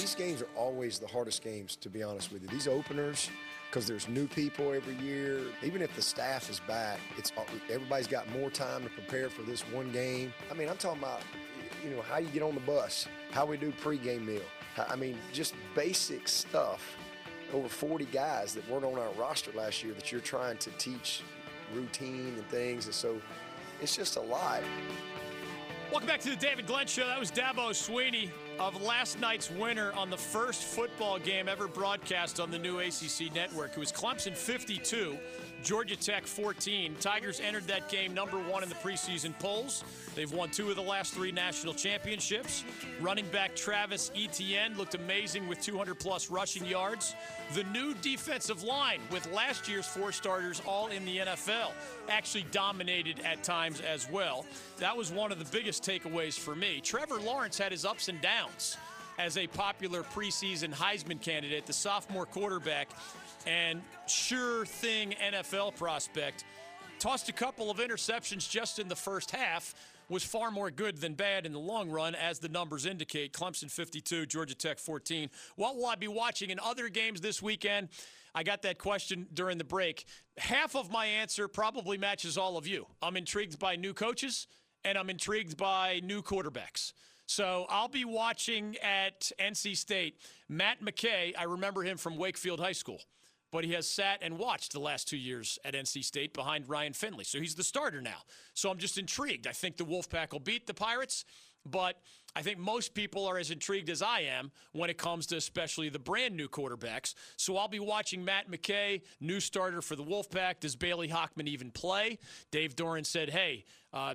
these games are always the hardest games, to be honest with you. These openers, because there's new people every year. Even if the staff is back, it's everybody's got more time to prepare for this one game. I mean, I'm talking about, you know, how you get on the bus, how we do pregame meal. I mean, just basic stuff. Over 40 guys that weren't on our roster last year that you're trying to teach routine and things, and so it's just a lot. Welcome back to the David Glenn Show. That was Dabo Swinney of last night's winner on the first football game ever broadcast on the new ACC network. It was Clemson 52, Georgia Tech 14. Tigers entered that game number one in the preseason polls. They've won two of the last three national championships. Running back Travis Etienne looked amazing with 200 plus rushing yards. The new defensive line, with last year's four starters all in the NFL, actually dominated at times as well. That was one of the biggest takeaways for me. Trevor Lawrence had his ups and downs as a popular preseason Heisman candidate, the sophomore quarterback and sure thing NFL prospect. Tossed a couple of interceptions just in the first half. Was far more good than bad in the long run, as the numbers indicate. Clemson 52, Georgia Tech 14. What will I be watching in other games this weekend? I got that question during the break. Half of my answer probably matches all of you. I'm intrigued by new coaches, and I'm intrigued by new quarterbacks. So I'll be watching at NC State. Matt McKay, I remember him from Wakefield High School but he has sat and watched the last two years at NC State behind Ryan Finley. So he's the starter now. So I'm just intrigued. I think the Wolfpack will beat the Pirates, but I think most people are as intrigued as I am when it comes to especially the brand new quarterbacks. So I'll be watching Matt McKay, new starter for the Wolfpack. Does Bailey Hockman even play? Dave Doeren said, hey, uh,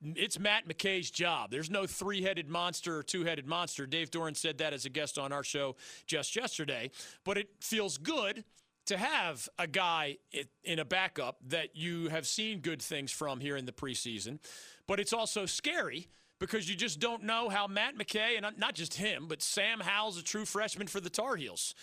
it's Matt McKay's job. There's no three headed monster or two headed monster. Dave Doeren said that as a guest on our show just yesterday. But it feels good to have a guy in a backup that you have seen good things from here in the preseason, but it's also scary because you just don't know how Matt McKay, and not just him, but Sam Howell's a true freshman for the Tar Heels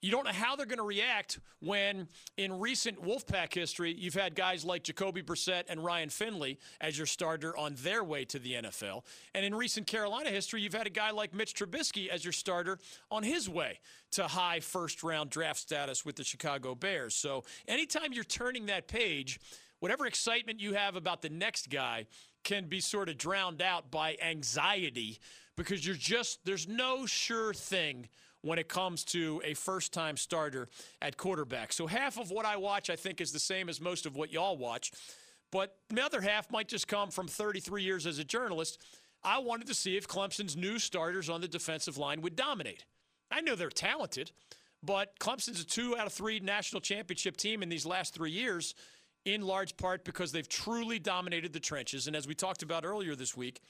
you don't know how they're going to react when, in recent Wolfpack history, you've had guys like Jacoby Brissett and Ryan Finley as your starter on their way to the NFL. And in recent Carolina history, you've had a guy like Mitch Trubisky as your starter on his way to high first round draft status with the Chicago Bears. So anytime you're turning that page, whatever excitement you have about the next guy can be sort of drowned out by anxiety because you're just, there's no sure thing when it comes to a first time starter at quarterback. So half of what I watch, I think, is the same as most of what y'all watch. But the other half might just come from 33 years as a journalist. I wanted to see if Clemson's new starters on the defensive line would dominate. I know they're talented, but Clemson's a two out of three national championship team in these last three years, in large part because they've truly dominated the trenches. And as we talked about earlier this week,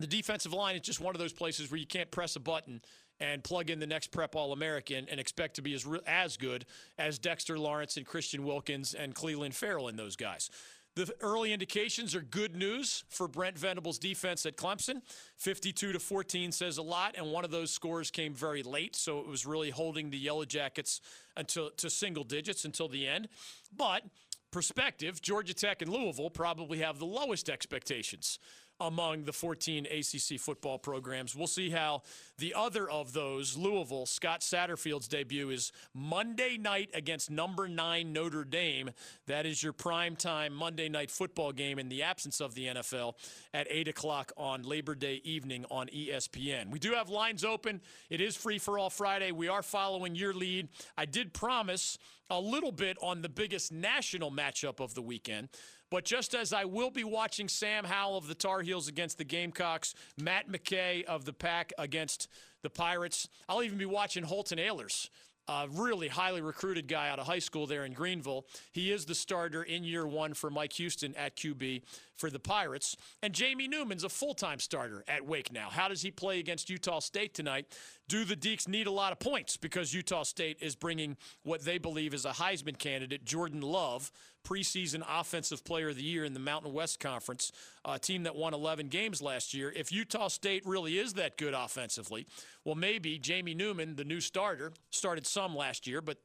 the defensive line is just one of those places where you can't press a button and plug in the next prep All American and expect to be as, as good as Dexter Lawrence and Christian Wilkins and Clelin Ferrell and those guys. The early indications are good news for Brent Venables' defense at Clemson. 52 to 14 says a lot, and one of those scores came very late, so it was really holding the Yellow Jackets until to single digits until the end. But perspective, Georgia Tech and Louisville probably have the lowest expectations among the 14 ACC football programs. We'll see how the other of those, Louisville, Scott Satterfield's debut is Monday night against number nine Notre Dame. That is your prime time Monday night football game in the absence of the NFL at 8 o'clock on Labor Day evening on ESPN. We do have lines open. It is free for all Friday. We are following your lead. I did promise a little bit on the biggest national matchup of the weekend. But just as I will be watching Sam Howell of the Tar Heels against the Gamecocks, Matt McKay of the Pack against the Pirates, I'll even be watching Holton Ahlers a really highly recruited guy out of high school there in Greenville. He is the starter in year one for Mike Houston at QB for the Pirates. And Jamie Newman's a full time starter at Wake now. How does he play against Utah State tonight? Do the Deacs need a lot of points because Utah State is bringing what they believe is a Heisman candidate, Jordan Love, preseason Offensive Player of the Year in the Mountain West Conference, a team that won 11 games last year. If Utah State really is that good offensively, well, maybe Jamie Newman, the new starter, started some last year, but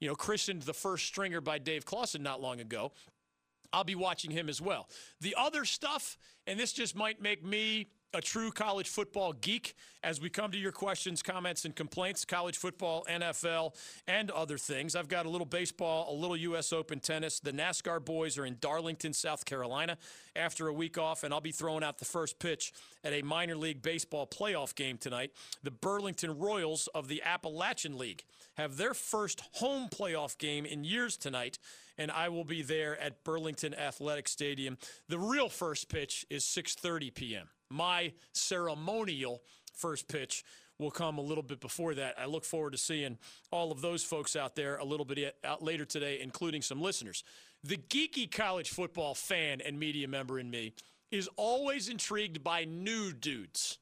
you know, christened the first stringer by Dave Clawson not long ago. I'll be watching him as well. The other stuff, and this just might make me a true college football geek as we come to your questions, comments, and complaints, college football, NFL, and other things. I've got a little baseball, a little U.S. Open tennis. The NASCAR boys are in Darlington, South Carolina after a week off, and I'll be throwing out the first pitch at a minor league baseball playoff game tonight. The Burlington Royals of the Appalachian League have their first home playoff game in years tonight and I will be there at Burlington Athletic Stadium. The real first pitch is 6:30 p.m. My ceremonial first pitch will come a little bit before that. I look forward to seeing all of those folks out there a little bit out later today, including some listeners. The geeky college football fan and media member in me is always intrigued by new dudes.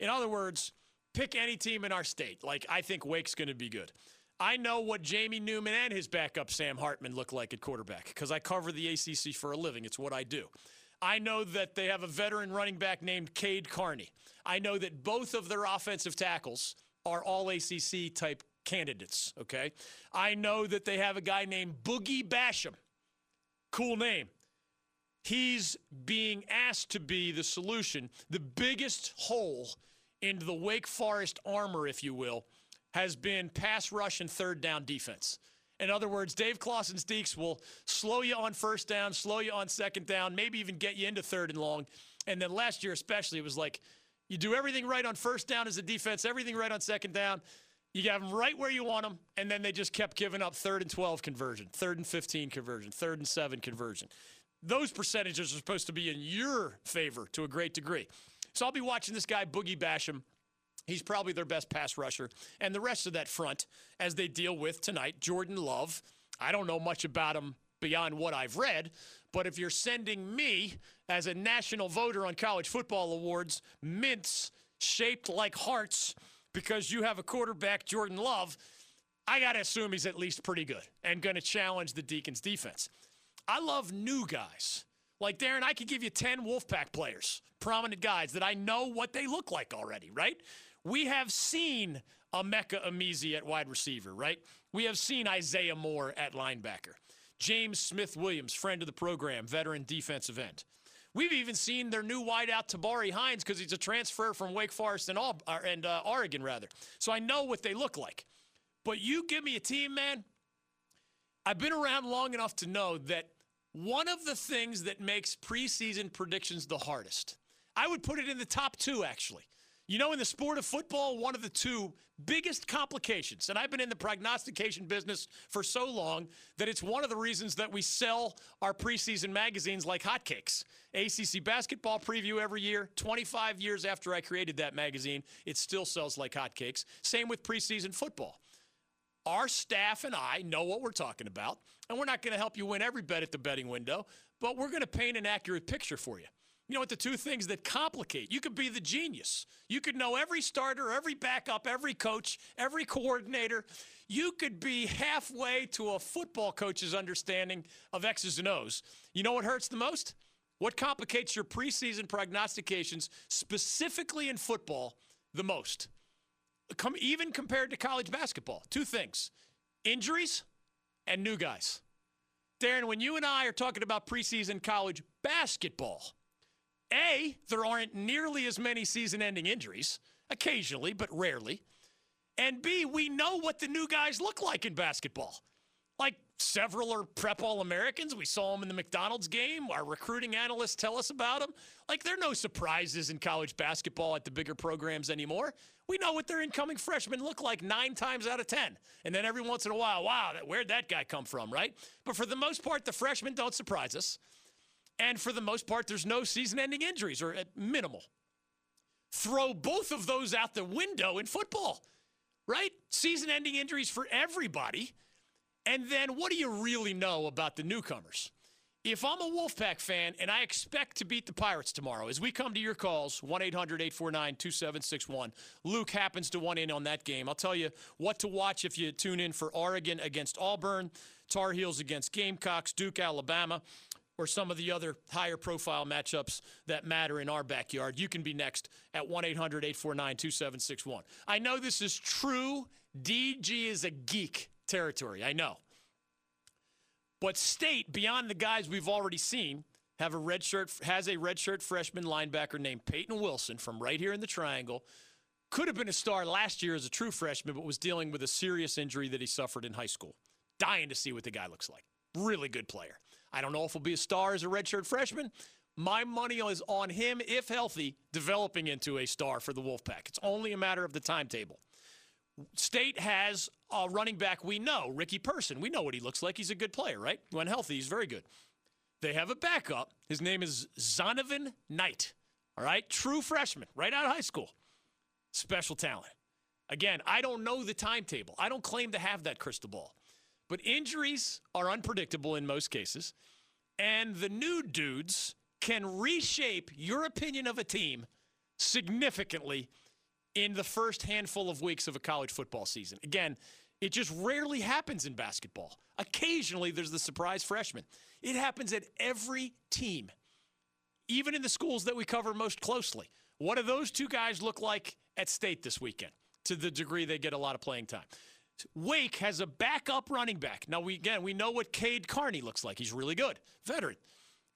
In other words, pick any team in our state. Like, I think Wake's going to be good. I know what Jamie Newman and his backup Sam Hartman look like at quarterback because I cover the ACC for a living. It's what I do. I know that they have a veteran running back named Cade Carney. I know that both of their offensive tackles are all ACC type candidates, okay? I know that they have a guy named Boogie Basham. Cool name. He's being asked to be the solution, the biggest hole into the Wake Forest armor, if you will, has been pass rush and third down defense. In other words, Dave Clawson's Deacs will slow you on first down, slow you on second down, maybe even get you into third and long. And then last year, especially, it was like you do everything right on first down as a defense, everything right on second down. You have them right where you want them, and then they just kept giving up third and 12 conversion, third and 15 conversion, third and 7 conversion. Those percentages are supposed to be in your favor to a great degree. So I'll be watching this guy, Boogie Basham, He's probably their best pass rusher. And the rest of that front, as they deal with tonight, Jordan Love. I don't know much about him beyond what I've read, but if you're sending me as a national voter on college football awards mints shaped like hearts because you have a quarterback, Jordan Love, I got to assume he's at least pretty good and going to challenge the Deacons defense. I love new guys. Like Darren, I could give you 10 Wolfpack players, prominent guys that I know what they look like already, right? We have seen Emeka Emezie at wide receiver, right? We have seen Isaiah Moore at linebacker. James Smith Williams, friend of the program, veteran defensive end. We've even seen their new wideout Tabari Hines because he's a transfer from Wake Forest and, and uh, Oregon, rather. So I know what they look like. But you give me a team, man. I've been around long enough to know that one of the things that makes preseason predictions the hardest, I would put it in the top two, actually. You know, in the sport of football, one of the two biggest complications, and I've been in the prognostication business for so long that it's one of the reasons that we sell our preseason magazines like hotcakes. ACC basketball preview every year. 25 years after I created that magazine, it still sells like hotcakes. Same with preseason football. Our staff and I know what we're talking about, and we're not going to help you win every bet at the betting window, but we're going to paint an accurate picture for you. You know what? The two things that complicate. You could be the genius. You could know every starter, every backup, every coach, every coordinator. You could be halfway to a football coach's understanding of X's and O's. You know what hurts the most? What complicates your preseason prognostications, specifically in football, the most? Come, even compared to college basketball. Two things injuries and new guys. Darren, when you and I are talking about preseason college basketball, a, there aren't nearly as many season ending injuries, occasionally, but rarely. And B, we know what the new guys look like in basketball. Like several are prep All Americans. We saw them in the McDonald's game. Our recruiting analysts tell us about them. Like, there are no surprises in college basketball at the bigger programs anymore. We know what their incoming freshmen look like nine times out of 10. And then every once in a while, wow, where'd that guy come from, right? But for the most part, the freshmen don't surprise us. And for the most part, there's no season ending injuries or at minimal. Throw both of those out the window in football, right? Season ending injuries for everybody. And then what do you really know about the newcomers? If I'm a Wolfpack fan and I expect to beat the Pirates tomorrow, as we come to your calls, 1 800 849 2761, Luke happens to want in on that game. I'll tell you what to watch if you tune in for Oregon against Auburn, Tar Heels against Gamecocks, Duke, Alabama or some of the other higher profile matchups that matter in our backyard, you can be next at 1 800 849 2761. I know this is true. DG is a geek territory. I know. But State, beyond the guys we've already seen, have a red shirt has a redshirt freshman linebacker named Peyton Wilson from right here in the Triangle. Could have been a star last year as a true freshman, but was dealing with a serious injury that he suffered in high school. Dying to see what the guy looks like. Really good player. I don't know if he'll be a star as a redshirt freshman. My money is on him, if healthy, developing into a star for the Wolfpack. It's only a matter of the timetable. State has a running back we know, Ricky Person. We know what he looks like. He's a good player, right? When healthy, he's very good. They have a backup. His name is Zonovan Knight. All right, true freshman, right out of high school. Special talent. Again, I don't know the timetable. I don't claim to have that crystal ball. But injuries are unpredictable in most cases. And the new dudes can reshape your opinion of a team significantly in the first handful of weeks of a college football season. Again, it just rarely happens in basketball. Occasionally, there's the surprise freshman. It happens at every team, even in the schools that we cover most closely. What do those two guys look like at state this weekend to the degree they get a lot of playing time? Wake has a backup running back. Now, we again, we know what Cade Carney looks like. He's really good. Veteran.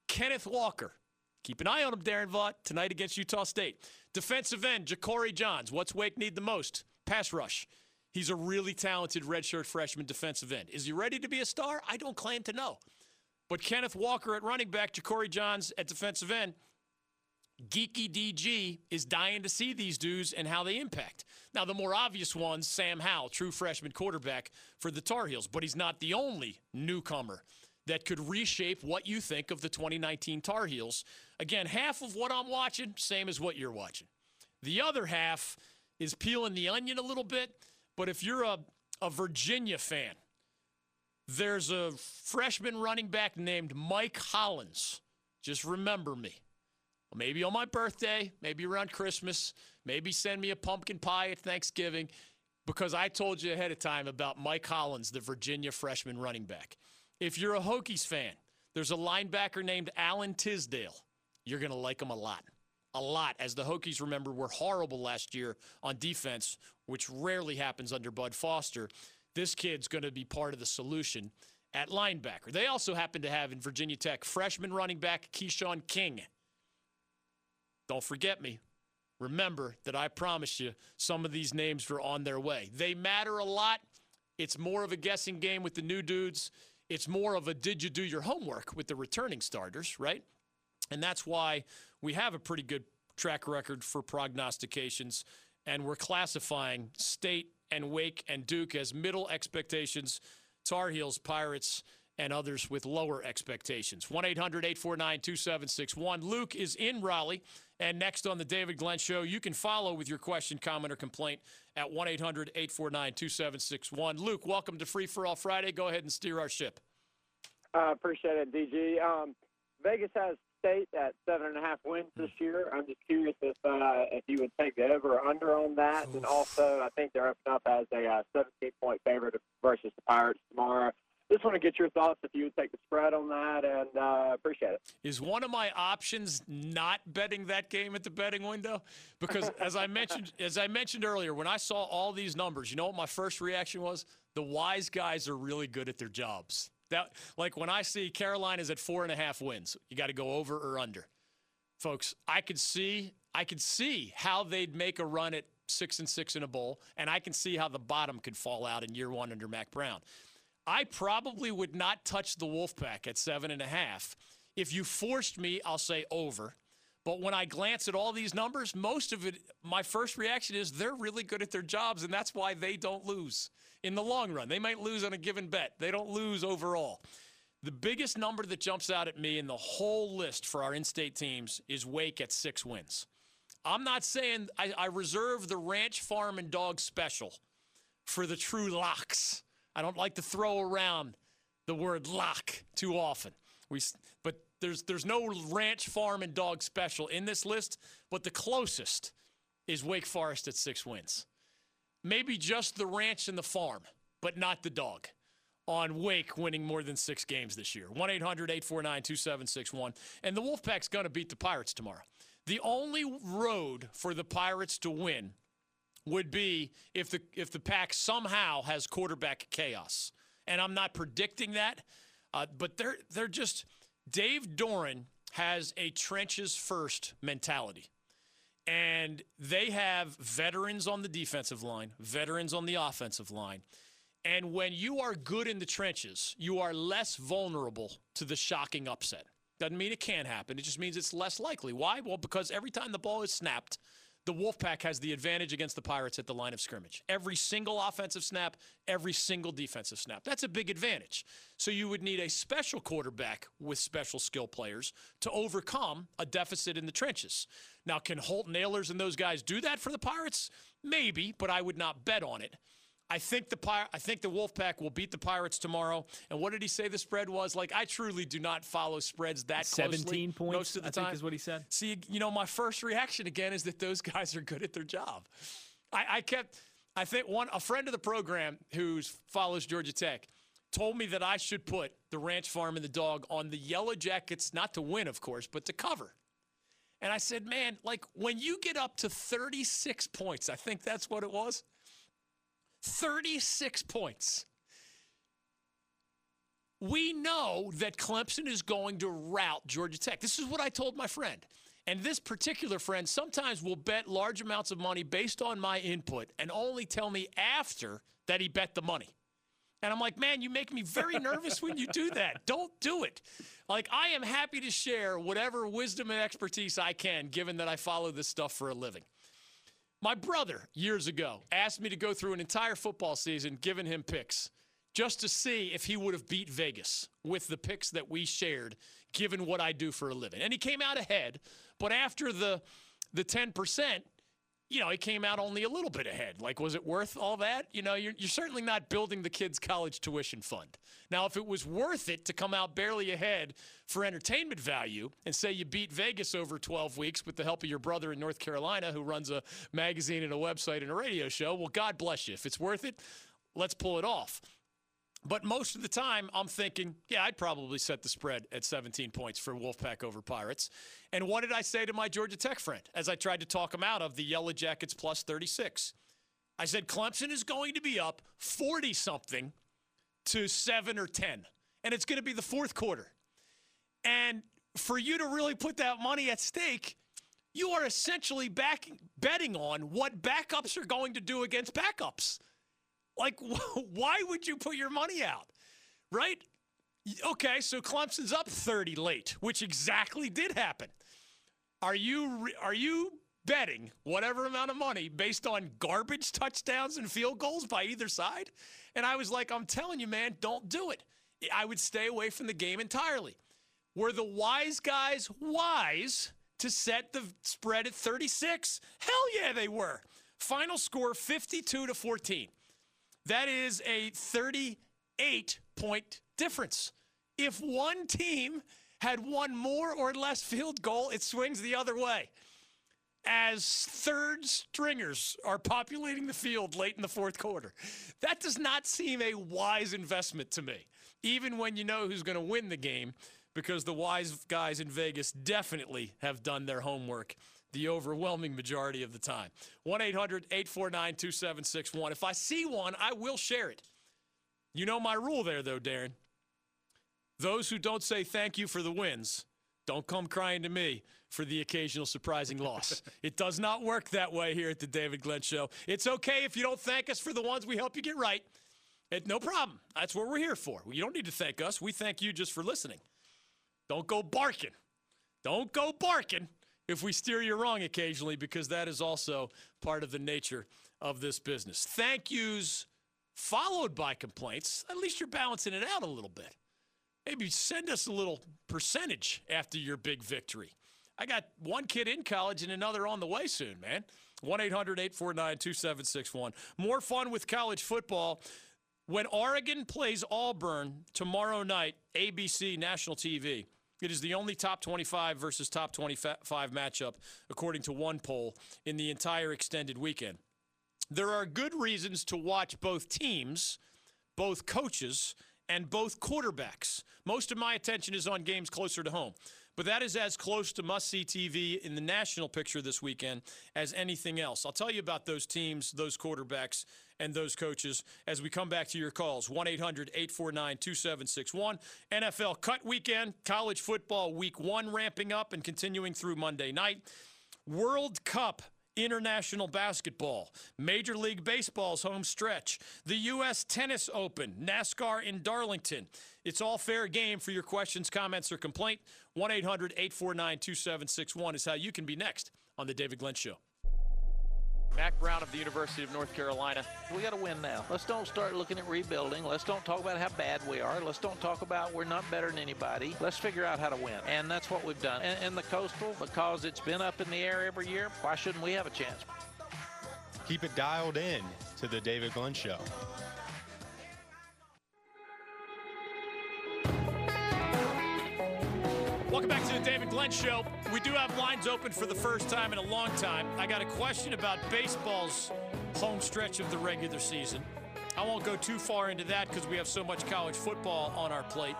Kenneth Walker. Keep an eye on him, Darren Vaught, tonight against Utah State. Defensive end, Ja'Cory Johns. What's Wake need the most? Pass rush. He's a really talented redshirt freshman defensive end. Is he ready to be a star? I don't claim to know. But Kenneth Walker at running back, Ja'Cory Johns at defensive end, Geeky DG is dying to see these dudes and how they impact. Now, the more obvious ones, Sam Howell, true freshman quarterback for the Tar Heels, but he's not the only newcomer that could reshape what you think of the 2019 Tar Heels. Again, half of what I'm watching, same as what you're watching. The other half is peeling the onion a little bit but if you're a, a Virginia fan, there's a freshman running back named Mike Hollins. Just remember me. Maybe on my birthday, maybe around Christmas, maybe send me a pumpkin pie at Thanksgiving because I told you ahead of time about Mike Hollins, the Virginia freshman running back. If you're a Hokies fan, there's a linebacker named Alan Tisdale. You're going to like him a lot a lot, as the Hokies, remember, were horrible last year on defense, which rarely happens under Bud Foster. This kid's going to be part of the solution at linebacker. They also happen to have in Virginia Tech freshman running back Keshawn King. Don't forget me. Remember that I promised you some of these names were on their way. They matter a lot. It's more of a guessing game with the new dudes. It's more of a did you do your homework with the returning starters, right? And that's why we have a pretty good track record for prognostications, and we're classifying State and Wake and Duke as middle expectations, Tar Heels, Pirates, and others with lower expectations. 1 800 849 2761. Luke is in Raleigh. And next on the David Glenn Show, you can follow with your question, comment, or complaint at 1 800 849 2761. Luke, welcome to Free for All Friday. Go ahead and steer our ship. I uh, appreciate it, DG. Um, Vegas has State at seven and a half wins this year. I'm just curious if uh, if you would take the over or under on that, and also I think they're up as a uh, 17 point favorite versus the Pirates tomorrow. Just want to get your thoughts if you would take the spread on that, and uh, appreciate it. Is one of my options not betting that game at the betting window? Because as I mentioned, as I mentioned earlier, when I saw all these numbers, you know what my first reaction was? The wise guys are really good at their jobs. That like when I see Carolina's at four and a half wins, you got to go over or under. Folks, I could see I could see how they'd make a run at six and six in a bowl, and I can see how the bottom could fall out in year one under Mack Brown. I probably would not touch the Wolfpack at seven and a half. If you forced me, I'll say over. But when I glance at all these numbers, most of it, my first reaction is they're really good at their jobs, and that's why they don't lose in the long run. They might lose on a given bet, they don't lose overall. The biggest number that jumps out at me in the whole list for our in state teams is Wake at six wins. I'm not saying I, I, reserve the ranch, farm, and dog special for the true locks. I don't like to throw around the word lock too often. We, but there's there's no ranch, farm, and dog special in this list. But the closest is Wake Forest at six wins maybe just the ranch and the farm, but not the dog on Wake winning more than six games this year. 1 800 849 2761. And the Wolfpack's going to beat the Pirates tomorrow. The only road for the Pirates to win would be if the if the pack somehow has quarterback chaos. And I'm not predicting that, uh, but they're they're just Dave Doeren has a trenches first mentality. And they have veterans on the defensive line, veterans on the offensive line. And when you are good in the trenches, you are less vulnerable to the shocking upset. Doesn't mean it can't happen. It just means it's less likely. Why? Well, because every time the ball is snapped, the Wolfpack has the advantage against the Pirates at the line of scrimmage. Every single offensive snap, every single defensive snap. That's a big advantage. So you would need a special quarterback with special skill players to overcome a deficit in the trenches. Now, can Holt Ahlers and those guys do that for the Pirates? Maybe, but I would not bet on it. I think the Pir- I think the Wolfpack will beat the Pirates tomorrow. And what did he say the spread was? Like I truly do not follow spreads that closely. Seventeen points most of the I time. think is what he said. See, you know, my first reaction again is that those guys are good at their job. I, I kept, I think one a friend of the program who follows Georgia Tech told me that I should put the Ranch Farm and the Dog on the Yellow Jackets, not to win, of course, but to cover. And I said, man, like when you get up to 36 points, I think that's what it was. 36 points. We know that Clemson is going to rout Georgia Tech. This is what I told my friend. And this particular friend sometimes will bet large amounts of money based on my input and only tell me after that he bet the money. And I'm like, man, you make me very nervous when you do that. Don't do it. Like, I am happy to share whatever wisdom and expertise I can, given that I follow this stuff for a living. My brother, years ago, asked me to go through an entire football season giving him picks just to see if he would have beat Vegas with the picks that we shared, given what I do for a living. And he came out ahead, but after the the 10%, you know, he came out only a little bit ahead. Like, was it worth all that? You know, you're, you're certainly not building the kid's college tuition fund. Now, if it was worth it to come out barely ahead for entertainment value and say you beat Vegas over 12 weeks with the help of your brother in North Carolina who runs a magazine and a website and a radio show, well, God bless you. If it's worth it, let's pull it off. But most of the time, I'm thinking, yeah, I'd probably set the spread at 17 points for Wolfpack over Pirates. And what did I say to my Georgia Tech friend as I tried to talk him out of the Yellow Jackets plus 36? I said, Clemson is going to be up 40 something to 7 or 10. And it's going to be the fourth quarter. And for you to really put that money at stake, you are essentially back, betting on what backups are going to do against backups. Like, why would you put your money out? Right? Okay, so Clemson's up 30 late, which exactly did happen. Are you are you betting whatever amount of money based on garbage touchdowns and field goals by either side? And I was like, I'm telling you, man, don't do it. I would stay away from the game entirely. Were the wise guys wise to set the spread at 36? Hell yeah, they were. Final score 52 to 14. That is a 38 point difference. If one team had one more or less field goal, it swings the other way. As third stringers are populating the field late in the fourth quarter, that does not seem a wise investment to me, even when you know who's going to win the game, because the wise guys in Vegas definitely have done their homework the overwhelming majority of the time. 1 800 849 2761. If I see one, I will share it. You know my rule there, though, Darren. Those who don't say thank you for the wins don't come crying to me for the occasional surprising loss. it does not work that way here at the David Glenn Show. It's okay if you don't thank us for the ones we help you get right. It, no problem. That's what we're here for. You don't need to thank us. We thank you just for listening. Don't go barking. Don't go barking if we steer you wrong occasionally, because that is also part of the nature of this business. Thank yous followed by complaints. At least you're balancing it out a little bit. Maybe send us a little percentage after your big victory. I got one kid in college and another on the way soon, man. 1 800 849 2761. More fun with college football. When Oregon plays Auburn tomorrow night, ABC National TV. It is the only top 25 versus top 25 matchup, according to one poll, in the entire extended weekend. There are good reasons to watch both teams, both coaches, and both quarterbacks. Most of my attention is on games closer to home. But that is as close to must see TV in the national picture this weekend as anything else. I'll tell you about those teams, those quarterbacks, and those coaches as we come back to your calls 1 800 849 2761. NFL cut weekend, college football week one ramping up and continuing through Monday night. World Cup international basketball, Major League Baseball's home stretch, the U.S. Tennis Open, NASCAR in Darlington. It's all fair game for your questions, comments, or complaint. 1 800 849 2761 is how you can be next on The David Glenn Show. Mack Brown of the University of North Carolina. We got to win now. Let's don't start looking at rebuilding. Let's don't talk about how bad we are. Let's don't talk about we're not better than anybody. Let's figure out how to win. And that's what we've done. And, and the Coastal, because it's been up in the air every year, why shouldn't we have a chance? Keep it dialed in to the David Glenn Show. David Glenn Show. We do have lines open for the first time in a long time. I got a question about baseball's home stretch of the regular season. I won't go too far into that because we have so much college football on our plate.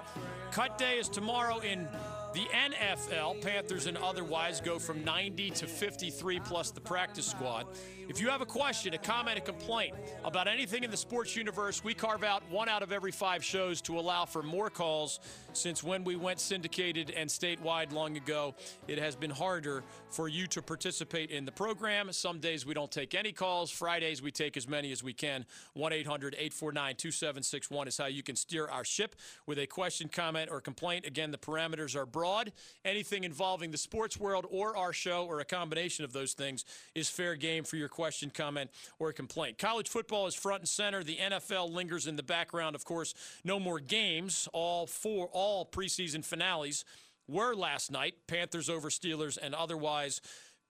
Cut day is tomorrow in the NFL. Panthers and otherwise go from 90 to 53 plus the practice squad. If you have a question, a comment, a complaint about anything in the sports universe, we carve out one out of every five shows to allow for more calls since when we went syndicated and statewide long ago, it has been harder for you to participate in the program. Some days we don't take any calls. Fridays we take as many as we can. 1 800 849 2761 is how you can steer our ship with a question, comment, or complaint. Again, the parameters are broad. Anything involving the sports world or our show or a combination of those things is fair game for your question, comment, or a complaint. College football is front and center. The NFL lingers in the background. Of course, no more games. All four, all preseason finales were last night. Panthers over Steelers and otherwise.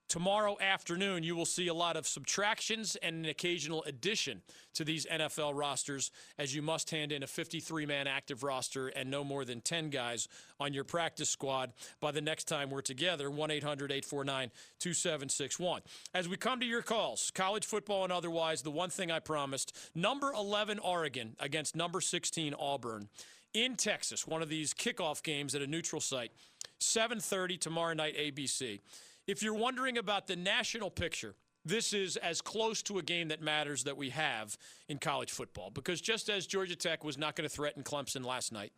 Tomorrow afternoon, you will see a lot of subtractions and an occasional addition to these NFL rosters as you must hand in a 53 man active roster and no more than 10 guys on your practice squad by the next time we're together. 1 800 849 2761. As we come to your calls, college football and otherwise, the one thing I promised number 11 Oregon against number 16 Auburn in Texas, one of these kickoff games at a neutral site. 7:30 tomorrow night ABC. If you're wondering about the national picture, this is as close to a game that matters that we have in college football because just as Georgia Tech was not going to threaten Clemson last night,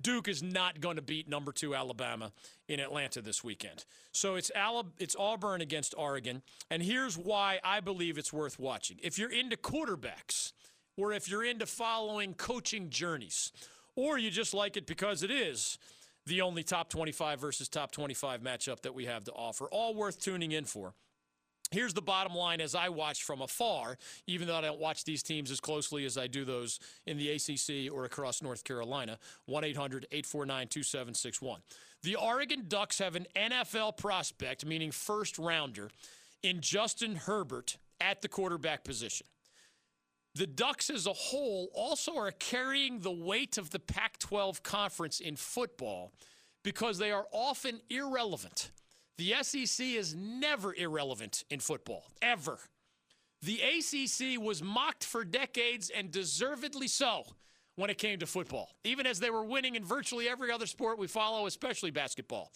Duke is not going to beat number 2 Alabama in Atlanta this weekend. So it's Alab- it's Auburn against Oregon, and here's why I believe it's worth watching. If you're into quarterbacks or if you're into following coaching journeys, or you just like it because it is the only top 25 versus top 25 matchup that we have to offer. All worth tuning in for. Here's the bottom line as I watch from afar, even though I don't watch these teams as closely as I do those in the ACC or across North Carolina. 1 800 849 2761. The Oregon Ducks have an NFL prospect, meaning first rounder, in Justin Herbert at the quarterback position. The Ducks as a whole also are carrying the weight of the Pac 12 conference in football because they are often irrelevant. The SEC is never irrelevant in football, ever. The ACC was mocked for decades and deservedly so when it came to football, even as they were winning in virtually every other sport we follow, especially basketball.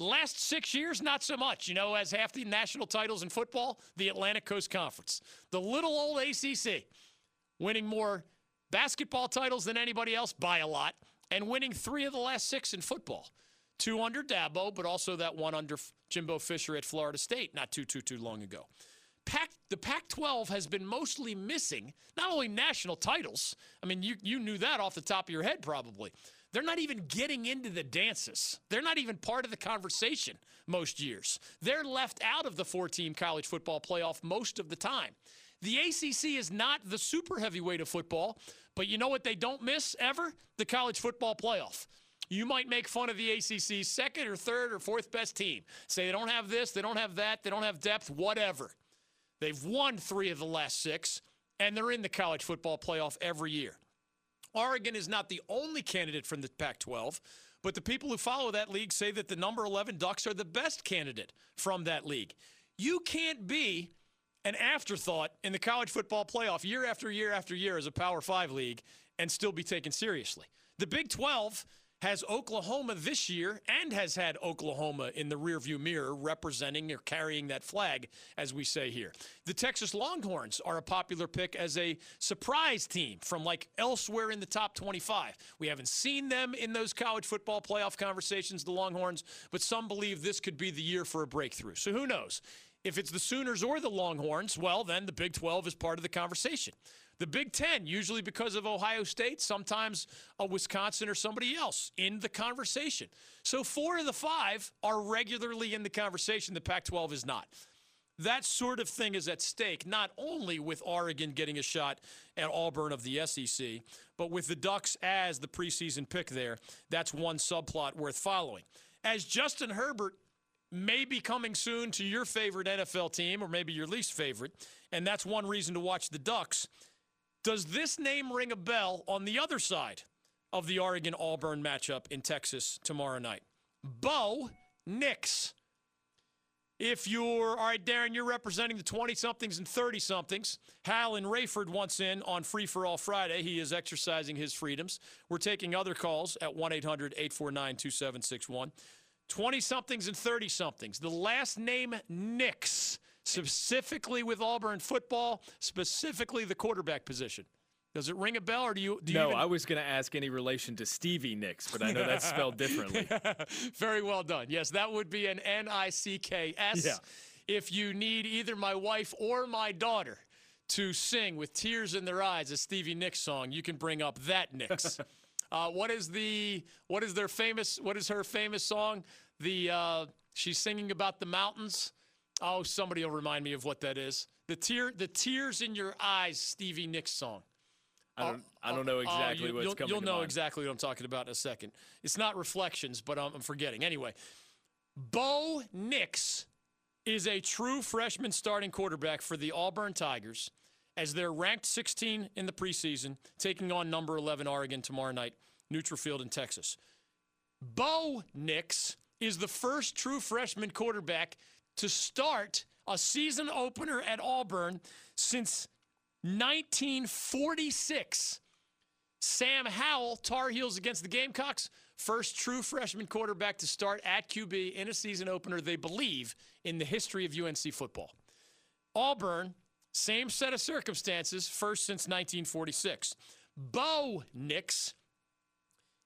Last six years, not so much. You know, as half the national titles in football, the Atlantic Coast Conference. The little old ACC winning more basketball titles than anybody else by a lot and winning three of the last six in football. Two under Dabo, but also that one under Jimbo Fisher at Florida State not too, too, too long ago. Pac, the Pac 12 has been mostly missing not only national titles, I mean, you, you knew that off the top of your head probably. They're not even getting into the dances. They're not even part of the conversation most years. They're left out of the four team college football playoff most of the time. The ACC is not the super heavyweight of football, but you know what they don't miss ever? The college football playoff. You might make fun of the ACC's second or third or fourth best team. Say they don't have this, they don't have that, they don't have depth, whatever. They've won three of the last six, and they're in the college football playoff every year. Oregon is not the only candidate from the Pac 12, but the people who follow that league say that the number 11 Ducks are the best candidate from that league. You can't be an afterthought in the college football playoff year after year after year as a Power Five league and still be taken seriously. The Big 12 has Oklahoma this year and has had Oklahoma in the rearview mirror representing or carrying that flag, as we say here. The Texas Longhorns are a popular pick as a surprise team from like elsewhere in the top 25. We haven't seen them in those college football playoff conversations, the Longhorns, but some believe this could be the year for a breakthrough. So who knows? If it's the Sooners or the Longhorns, well, then the Big 12 is part of the conversation. The Big Ten, usually because of Ohio State, sometimes a Wisconsin or somebody else in the conversation. So four of the five are regularly in the conversation. The Pac 12 is not. That sort of thing is at stake, not only with Oregon getting a shot at Auburn of the SEC, but with the Ducks as the preseason pick there. That's one subplot worth following. As Justin Herbert may be coming soon to your favorite NFL team, or maybe your least favorite, and that's one reason to watch the Ducks. Does this name ring a bell on the other side of the Oregon Auburn matchup in Texas tomorrow night? Bo Nix. If you're, all right, Darren, you're representing the 20 somethings and 30 somethings. Hal and Raeford once in on Free for All Friday. He is exercising his freedoms. We're taking other calls at 1 800 849 2761. 20 somethings and 30 somethings. The last name Nix specifically with Auburn football, specifically the quarterback position. Does it ring a bell, or do you? Do no, you even... I was going to ask any relation to Stevie Nicks, but I know that's spelled differently. Very well done. Yes, that would be an N I C K S. Yeah. If you need either my wife or my daughter to sing with tears in their eyes a Stevie Nicks song, you can bring up that Nicks. uh, what is the? What is their famous? What is her famous song? The uh, she's singing about the mountains. Oh, somebody will remind me of what that is. The tear, the tears in your eyes, Stevie Nicks song. I don't, oh, I don't oh, know Oh, exactly you, what's you'll, coming. You'll know mind. exactly what I'm talking about in a second. It's not reflections, but I'm, I'm forgetting. Anyway, Bo Nix is a true freshman starting quarterback for the Auburn Tigers as they're ranked 16 in the preseason, taking on number 11 Oregon tomorrow night, neutral field in Texas. Bo Nix is the first true freshman quarterback to start a season opener at Auburn since 1946. Sam Howell, Tar Heels against the Gamecocks, first true freshman quarterback to start at QB in a season opener, they believe, in the history of UNC football. Auburn, same set of circumstances, first since 1946. Bo Nix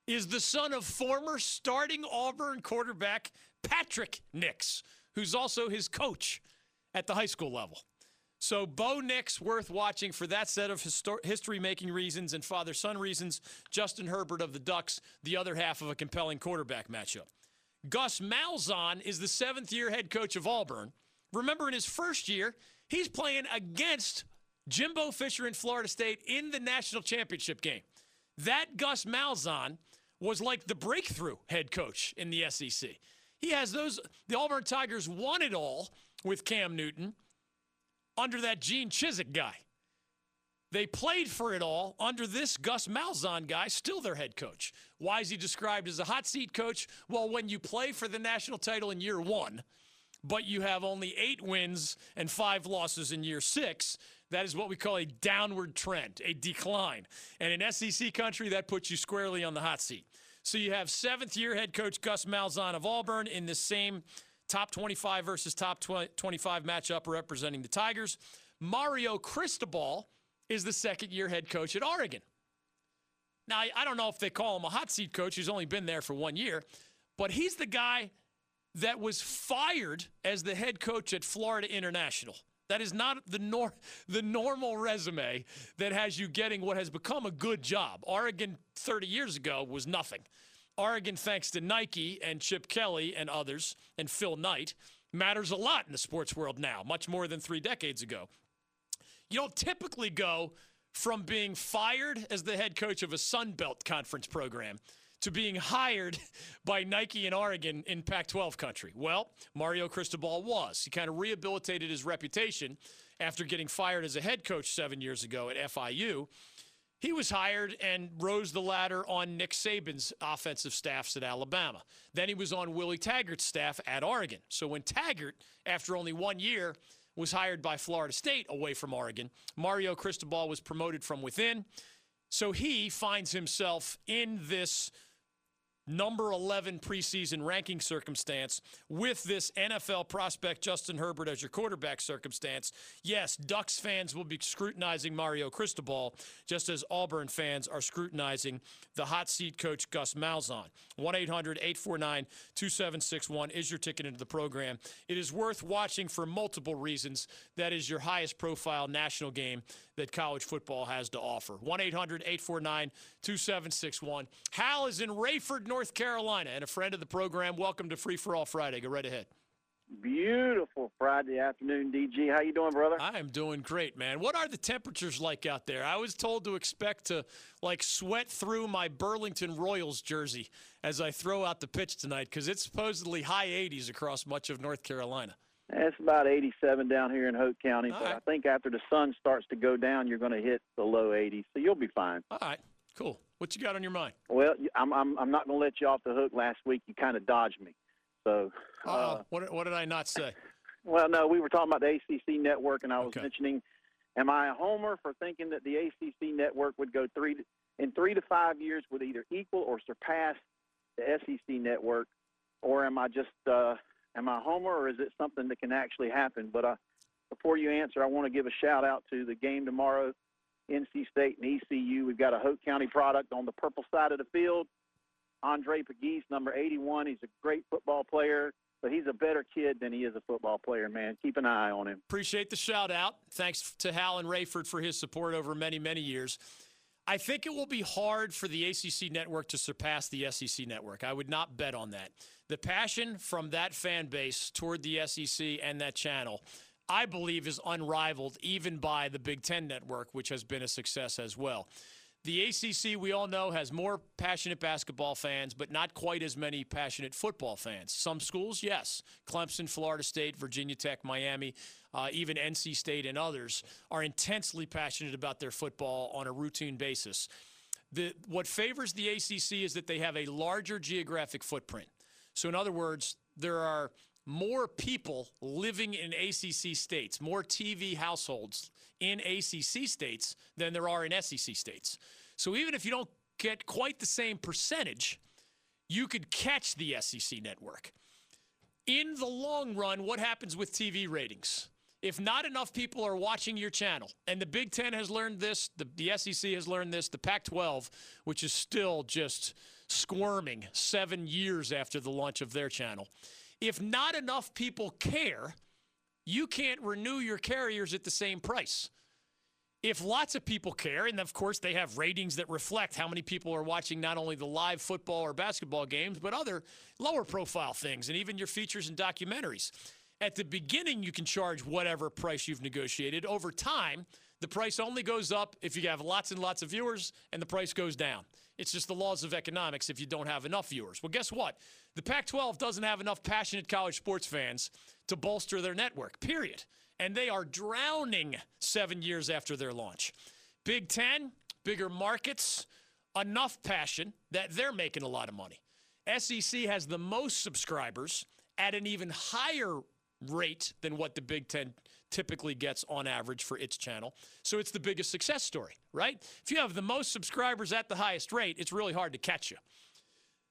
is the son of former starting Auburn quarterback Patrick Nix, who's also his coach at the high school level. So, Bo Nix, worth watching for that set of histor- history making reasons and father son reasons. Justin Herbert of the Ducks, the other half of a compelling quarterback matchup. Gus Malzahn is the seventh year head coach of Auburn. Remember, in his first year, he's playing against Jimbo Fisher in Florida State in the national championship game. That Gus Malzahn was like the breakthrough head coach in the SEC. He has those, the Auburn Tigers won it all with Cam Newton under that Gene Chizik guy. They played for it all under this Gus Malzahn guy, still their head coach. Why is he described as a hot seat coach? Well, when you play for the national title in year one, but you have only eight wins and five losses in year six, that is what we call a downward trend, a decline. And in SEC country, that puts you squarely on the hot seat. So you have seventh year head coach Gus Malzahn of Auburn in the same top 25 versus top 25 matchup representing the Tigers. Mario Cristobal is the second year head coach at Oregon. Now, I don't know if they call him a hot seat coach. He's only been there for one year, but he's the guy that was fired as the head coach at Florida International. That is not the nor- the normal resume that has you getting what has become a good job. Oregon 30 years ago was nothing. Oregon, thanks to Nike and Chip Kelly and others and Phil Knight, matters a lot in the sports world now, much more than three decades ago. You don't typically go from being fired as the head coach of a Sun Belt conference program to being hired by Nike in Oregon in Pac 12 country? Well, Mario Cristobal was. He kind of rehabilitated his reputation after getting fired as a head coach seven years ago at FIU. He was hired and rose the ladder on Nick Saban's offensive staffs at Alabama. Then he was on Willie Taggart's staff at Oregon. So when Taggart, after only one year, was hired by Florida State away from Oregon, Mario Cristobal was promoted from within. So he finds himself in this number 11 preseason ranking circumstance with this NFL prospect Justin Herbert as your quarterback circumstance, yes, Ducks fans will be scrutinizing Mario Cristobal just as Auburn fans are scrutinizing the hot seat coach Gus Malzahn. 1 800 849 2761 is your ticket into the program. It is worth watching for multiple reasons. That is your highest profile national game that college football has to offer. 1 800 849 2761. Hal is in Raeford, North Carolina, and a friend of the program. Welcome to Free for All Friday. Go right ahead. Beautiful Friday afternoon, DG. How you doing, brother? I am doing great, man. What are the temperatures like out there? I was told to expect to like sweat through my Burlington Royals jersey as I throw out the pitch tonight because it's supposedly high 80s across much of North Carolina. It's about 87 down here in Hoke County, All but right. I think after the sun starts to go down, you're going to hit the low 80s, so you'll be fine. All right, cool. What you got on your mind? Well, I'm I'm I'm not going to let you off the hook. Last week you kind of dodged me, so. Uh, Uh, what, what did I not say? well, no, we were talking about the ACC network, and I was Okay. mentioning, am I a homer for thinking that the ACC network would go three in three to five years would either equal or surpass the SEC network, or am I just uh, am I homer, or is it something that can actually happen? But uh, before you answer, I want to give a shout out to the game tomorrow, NC State and ECU. We've got a Hoke County product on the purple side of the field. Andre Pegues, number 81. He's a great football player, but he's a better kid than he is a football player, man. Keep an eye on him. Appreciate the shout out. Thanks to Hal and Raeford for his support over many, many years. I think it will be hard for the ACC network to surpass the SEC network. I would not bet on that. The passion from that fan base toward the SEC and that channel, I believe, is unrivaled even by the Big Ten network, which has been a success as well. The ACC, we all know, has more passionate basketball fans, but not quite as many passionate football fans. Some schools, yes. Clemson, Florida State, Virginia Tech, Miami, uh, even NC State, and others are intensely passionate about their football on a routine basis. The, what favors the ACC is that they have a larger geographic footprint. So, in other words, there are more people living in ACC states, more TV households in ACC states than there are in SEC states. So, even if you don't get quite the same percentage, you could catch the SEC network. In the long run, what happens with TV ratings? If not enough people are watching your channel, and the Big Ten has learned this, the, the SEC has learned this, the Pac 12, which is still just squirming seven years after the launch of their channel. If not enough people care, you can't renew your carriers at the same price. If lots of people care, and of course they have ratings that reflect how many people are watching not only the live football or basketball games, but other lower profile things, and even your features and documentaries. At the beginning, you can charge whatever price you've negotiated. Over time, the price only goes up if you have lots and lots of viewers, and the price goes down. It's just the laws of economics if you don't have enough viewers. Well, guess what? The Pac 12 doesn't have enough passionate college sports fans to bolster their network, period. And they are drowning seven years after their launch. Big Ten, bigger markets, enough passion that they're making a lot of money. SEC has the most subscribers at an even higher rate than what the Big Ten typically gets on average for its channel. So it's the biggest success story, right? If you have the most subscribers at the highest rate, it's really hard to catch you.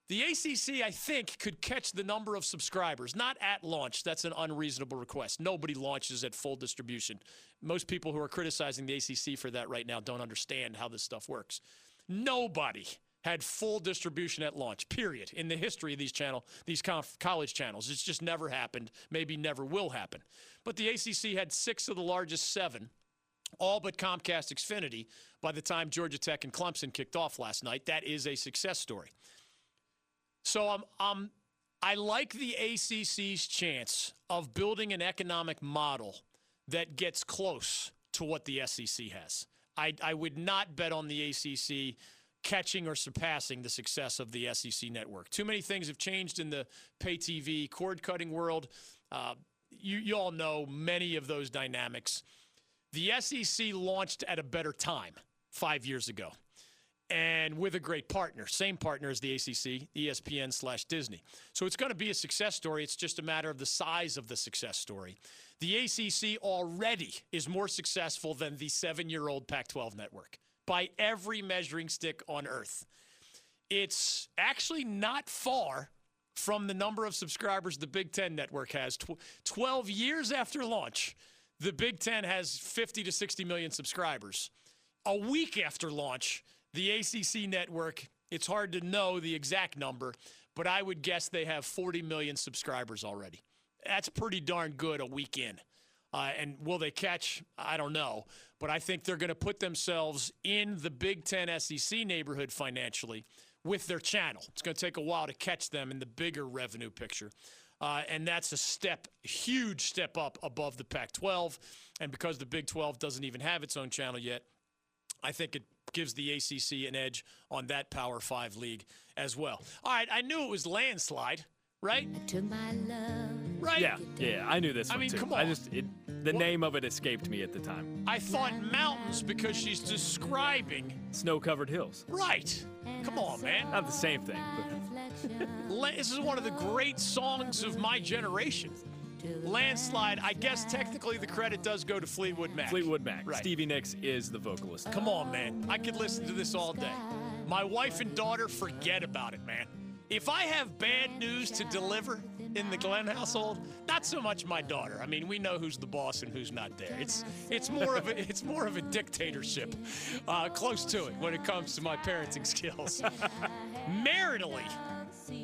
The ACC, I think, could catch the number of subscribers, not at launch. That's an unreasonable request. Nobody launches at full distribution. Most people who are criticizing the ACC for that right now don't understand how this stuff works. Nobody had full distribution at launch, period, in the history of these channel, these conf- college channels. It's just never happened, maybe never will happen. But the ACC had six of the largest seven all but Comcast Xfinity by the time Georgia Tech and Clemson kicked off last night. That is a success story. So um, um, I like the ACC's chance of building an economic model that gets close to what the SEC has. I, I would not bet on the ACC catching or surpassing the success of the SEC network. Too many things have changed in the pay TV cord cutting world. Uh, you, you all know many of those dynamics. The SEC launched at a better time five years ago and with a great partner, same partner as the ACC, ESPN slash Disney. So it's going to be a success story. It's just a matter of the size of the success story. The ACC already is more successful than the seven year old Pac 12 network by every measuring stick on earth. it's actually not far from the number of subscribers the Big Ten network has. Tw- 12 years after launch, the Big Ten has 50 to 60 million subscribers. A week after launch, the ACC network, it's hard to know the exact number, but I would guess they have 40 million subscribers already. That's pretty darn good a week in. Uh, and will they catch? I don't know. But I think they're going to put themselves in the Big Ten SEC neighborhood financially with their channel. It's going to take a while to catch them in the bigger revenue picture. Uh, and that's a step, huge step up above the Pac 12. And because the Big 12 doesn't even have its own channel yet, I think it gives the ACC an edge on that Power Five league as well. All right, I knew it was landslide, right? To my love. Right? Yeah, yeah, I knew this I one mean, too. come I on. just it, the name of it escaped me at the time. I thought mountains because she's describing. Snow-covered hills. Right. Come on, man. Not the same thing. But This is one of the great songs of my generation. Landslide. I guess technically the credit does go to Fleetwood Mac. Fleetwood Mac. Right. Stevie Nicks is the vocalist. Come on, man. I could listen to this all day. My wife and daughter forget about it, man. If I have bad news to deliver in the Glenn household, not so much my daughter. I mean, we know who's the boss and who's not there. It's it's more of a it's more of a dictatorship, uh, close to it when it comes to my parenting skills. Maritally,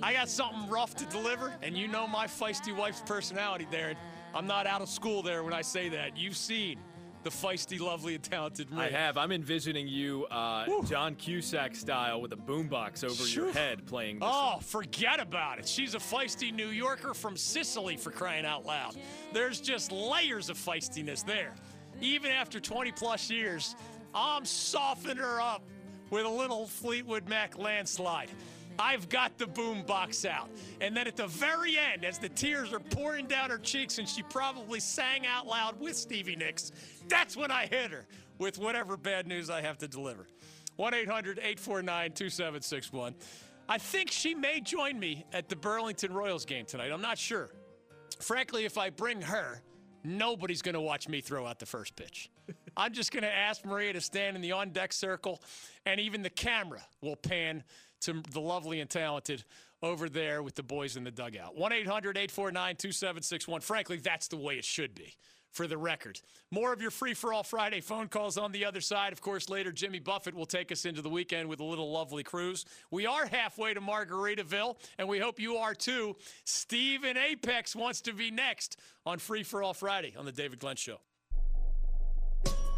I got something rough to deliver, and you know my feisty wife's personality, Darren. I'm not out of school there when I say that. You've seen the feisty, lovely, and talented I have. I'm envisioning you, uh, John Cusack style, with a boombox over Sure. your head playing. This Oh, forget about it. She's a feisty New Yorker from Sicily for crying out loud. There's just layers of feistiness there. Even after 20 plus years, I'm softening her up with a little Fleetwood Mac landslide. I've got the boom box out. And then at the very end, as the tears are pouring down her cheeks and she probably sang out loud with Stevie Nicks, that's when I hit her with whatever bad news I have to deliver. 1 800 849 2761. I think she may join me at the Burlington Royals game tonight. I'm not sure. Frankly, if I bring her, nobody's going to watch me throw out the first pitch. I'm just going to ask Maria to stand in the on deck circle, and even the camera will pan to the lovely and talented over there with the boys in the dugout. 1 800 849 2761. Frankly, that's the way it should be. For the record, more of your free for all Friday phone calls on the other side. Of course, later Jimmy Buffett will take us into the weekend with a little lovely cruise. We are halfway to Margaritaville, and we hope you are too. Steve in Apex wants to be next on Free for All Friday on the David Glenn Show.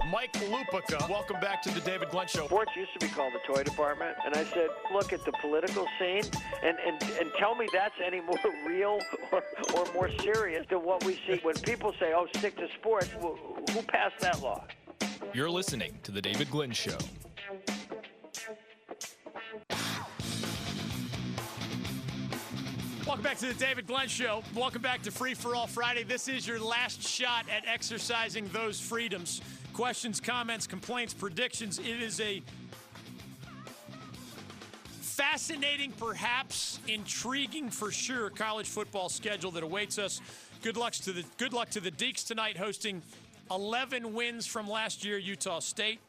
Mike Lupica, welcome back to the David Glenn Show. Sports used to be called the toy department, and I said, look at the political scene, and, and, and tell me that's any more real or, or more serious than what we see when people say, oh, stick to sports. Well, who passed that law? You're listening to The David Glenn Show. Welcome back to the David Glenn Show. Welcome back to Free for All Friday. This is your last shot at exercising those freedoms. Questions, comments, complaints, predictions. It is a fascinating, perhaps intriguing for sure, college football schedule that awaits us. Good luck to the good luck to the Deacs tonight, hosting 11 wins from last year, Utah State.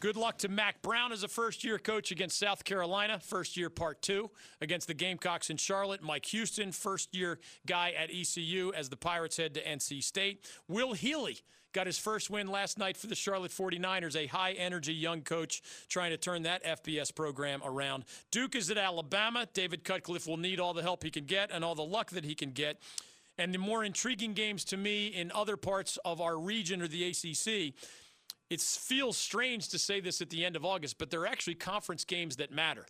Good luck to Mack Brown as a first year coach against South Carolina, first year part two against the Gamecocks in Charlotte. Mike Houston, first year guy at ECU as the Pirates head to NC State. Will Healy got his first win last night for the Charlotte 49ers, a high energy young coach trying to turn that FBS program around. Duke is at Alabama. David Cutcliffe will need all the help he can get and all the luck that he can get. And the more intriguing games to me in other parts of our region or the ACC it feels strange to say this at the end of August, but they're actually conference games that matter.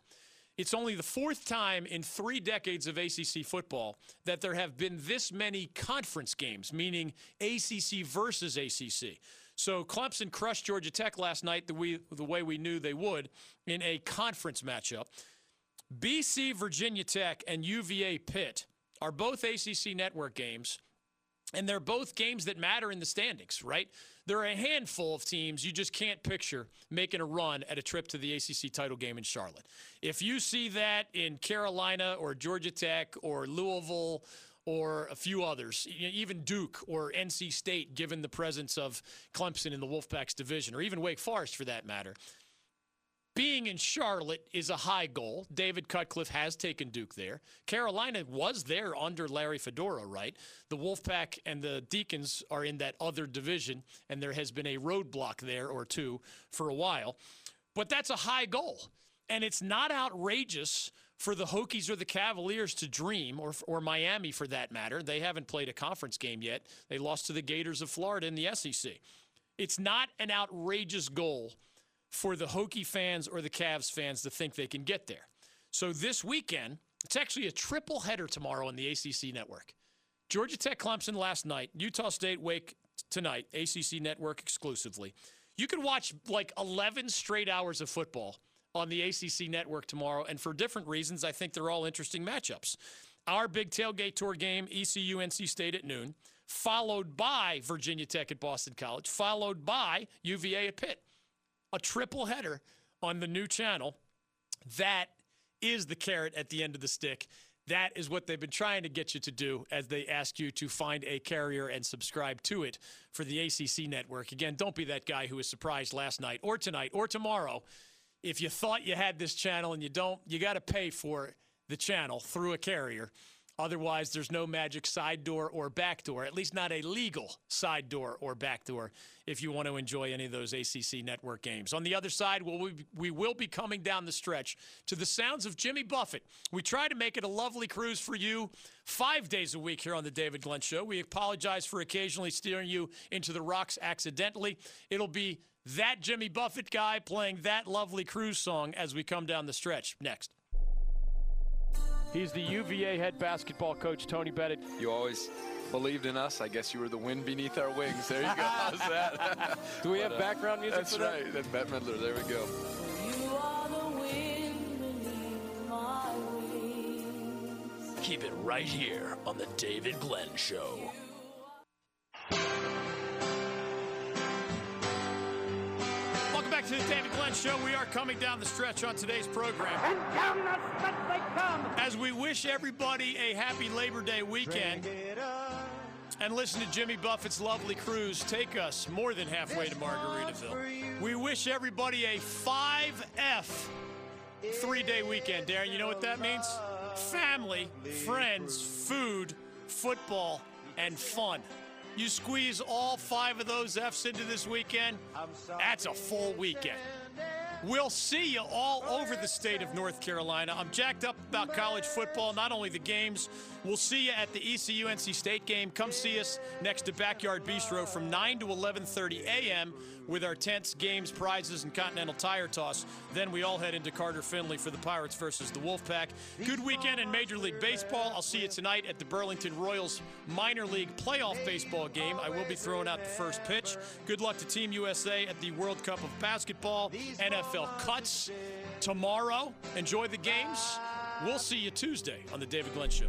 It's only the fourth time in three decades of ACC football that there have been this many conference games, meaning ACC versus ACC. So Clemson crushed Georgia Tech last night the, we, the way we knew they would in a conference matchup. BC, Virginia Tech, and UVA Pitt are both ACC network games. And they're both games that matter in the standings, right? There are a handful of teams you just can't picture making a run at a trip to the ACC title game in Charlotte. If you see that in Carolina or Georgia Tech or Louisville or a few others, even Duke or NC State, given the presence of Clemson in the Wolfpack's division, or even Wake Forest for that matter, being in Charlotte is a high goal. David Cutcliffe has taken Duke there. Carolina was there under Larry Fedora, right? The Wolfpack and the Deacons are in that other division, and there has been a roadblock there or two for a while. But that's a high goal. And it's not outrageous for the Hokies or the Cavaliers to dream, or, or Miami for that matter. They haven't played a conference game yet. They lost to the Gators of Florida in the SEC. It's not an outrageous goal for the Hokie fans or the Cavs fans to think they can get there. So this weekend, it's actually a triple header tomorrow on the ACC network. Georgia Tech Clemson last night, Utah State Wake tonight, ACC network exclusively. You can watch like 11 straight hours of football on the ACC network tomorrow, and for different reasons, I think they're all interesting matchups. Our big tailgate tour game, ECU NC State at noon, followed by Virginia Tech at Boston College, followed by UVA at Pitt a triple header on the new channel. That is the carrot at the end of the stick. That is what they've been trying to get you to do as they ask you to find a carrier and subscribe to it for the ACC network. Again, don't be that guy who was surprised last night or tonight or tomorrow. If you thought you had this channel and you don't, you got to pay for the channel through a carrier. Otherwise, there's no magic side door or back door, at least not a legal side door or back door if you want to enjoy any of those ACC network games. On the other side, we, we will be coming down the stretch to the sounds of Jimmy Buffett. We try to make it a lovely cruise for you five days a week here on the David Glenn Show. We apologize for occasionally steering you into the rocks accidentally. It'll be that Jimmy Buffett guy playing that lovely cruise song as we come down the stretch next. He's the UVA head basketball coach, Tony Bennett. You always believed in us. I guess you were the wind beneath our wings. There you go. How's that? Do we but, have uh, background music That's right. That? That's Bette Midler. There we go. You are the wing beneath my wings. Keep it right here on the David Glenn Show. To the David Glenn Show. We are coming down the stretch on today's program. And down the stretch they come. As we wish everybody a happy Labor Day weekend. And listen to Jimmy Buffett's lovely cruise take us more than halfway to Margaritaville. We wish everybody a 5F three day weekend. Darren, you know what that means? Family, friends, food, football, and fun. You squeeze all five of those F's into this weekend, that's a full weekend. We'll see you all over the state of North Carolina. I'm jacked up about college football, not only the games. We'll see you at the ECU NC State game. Come see us next to Backyard Bistro from 9 to 11:30 a.m. with our tents, games, prizes, and Continental Tire Toss. Then we all head into Carter Finley for the Pirates versus the Wolfpack. Good weekend in Major League Baseball. I'll see you tonight at the Burlington Royals minor league playoff baseball game. I will be throwing out the first pitch. Good luck to Team USA at the World Cup of Basketball. NFL cuts tomorrow. Enjoy the games. We'll see you Tuesday on the David Glenn Show.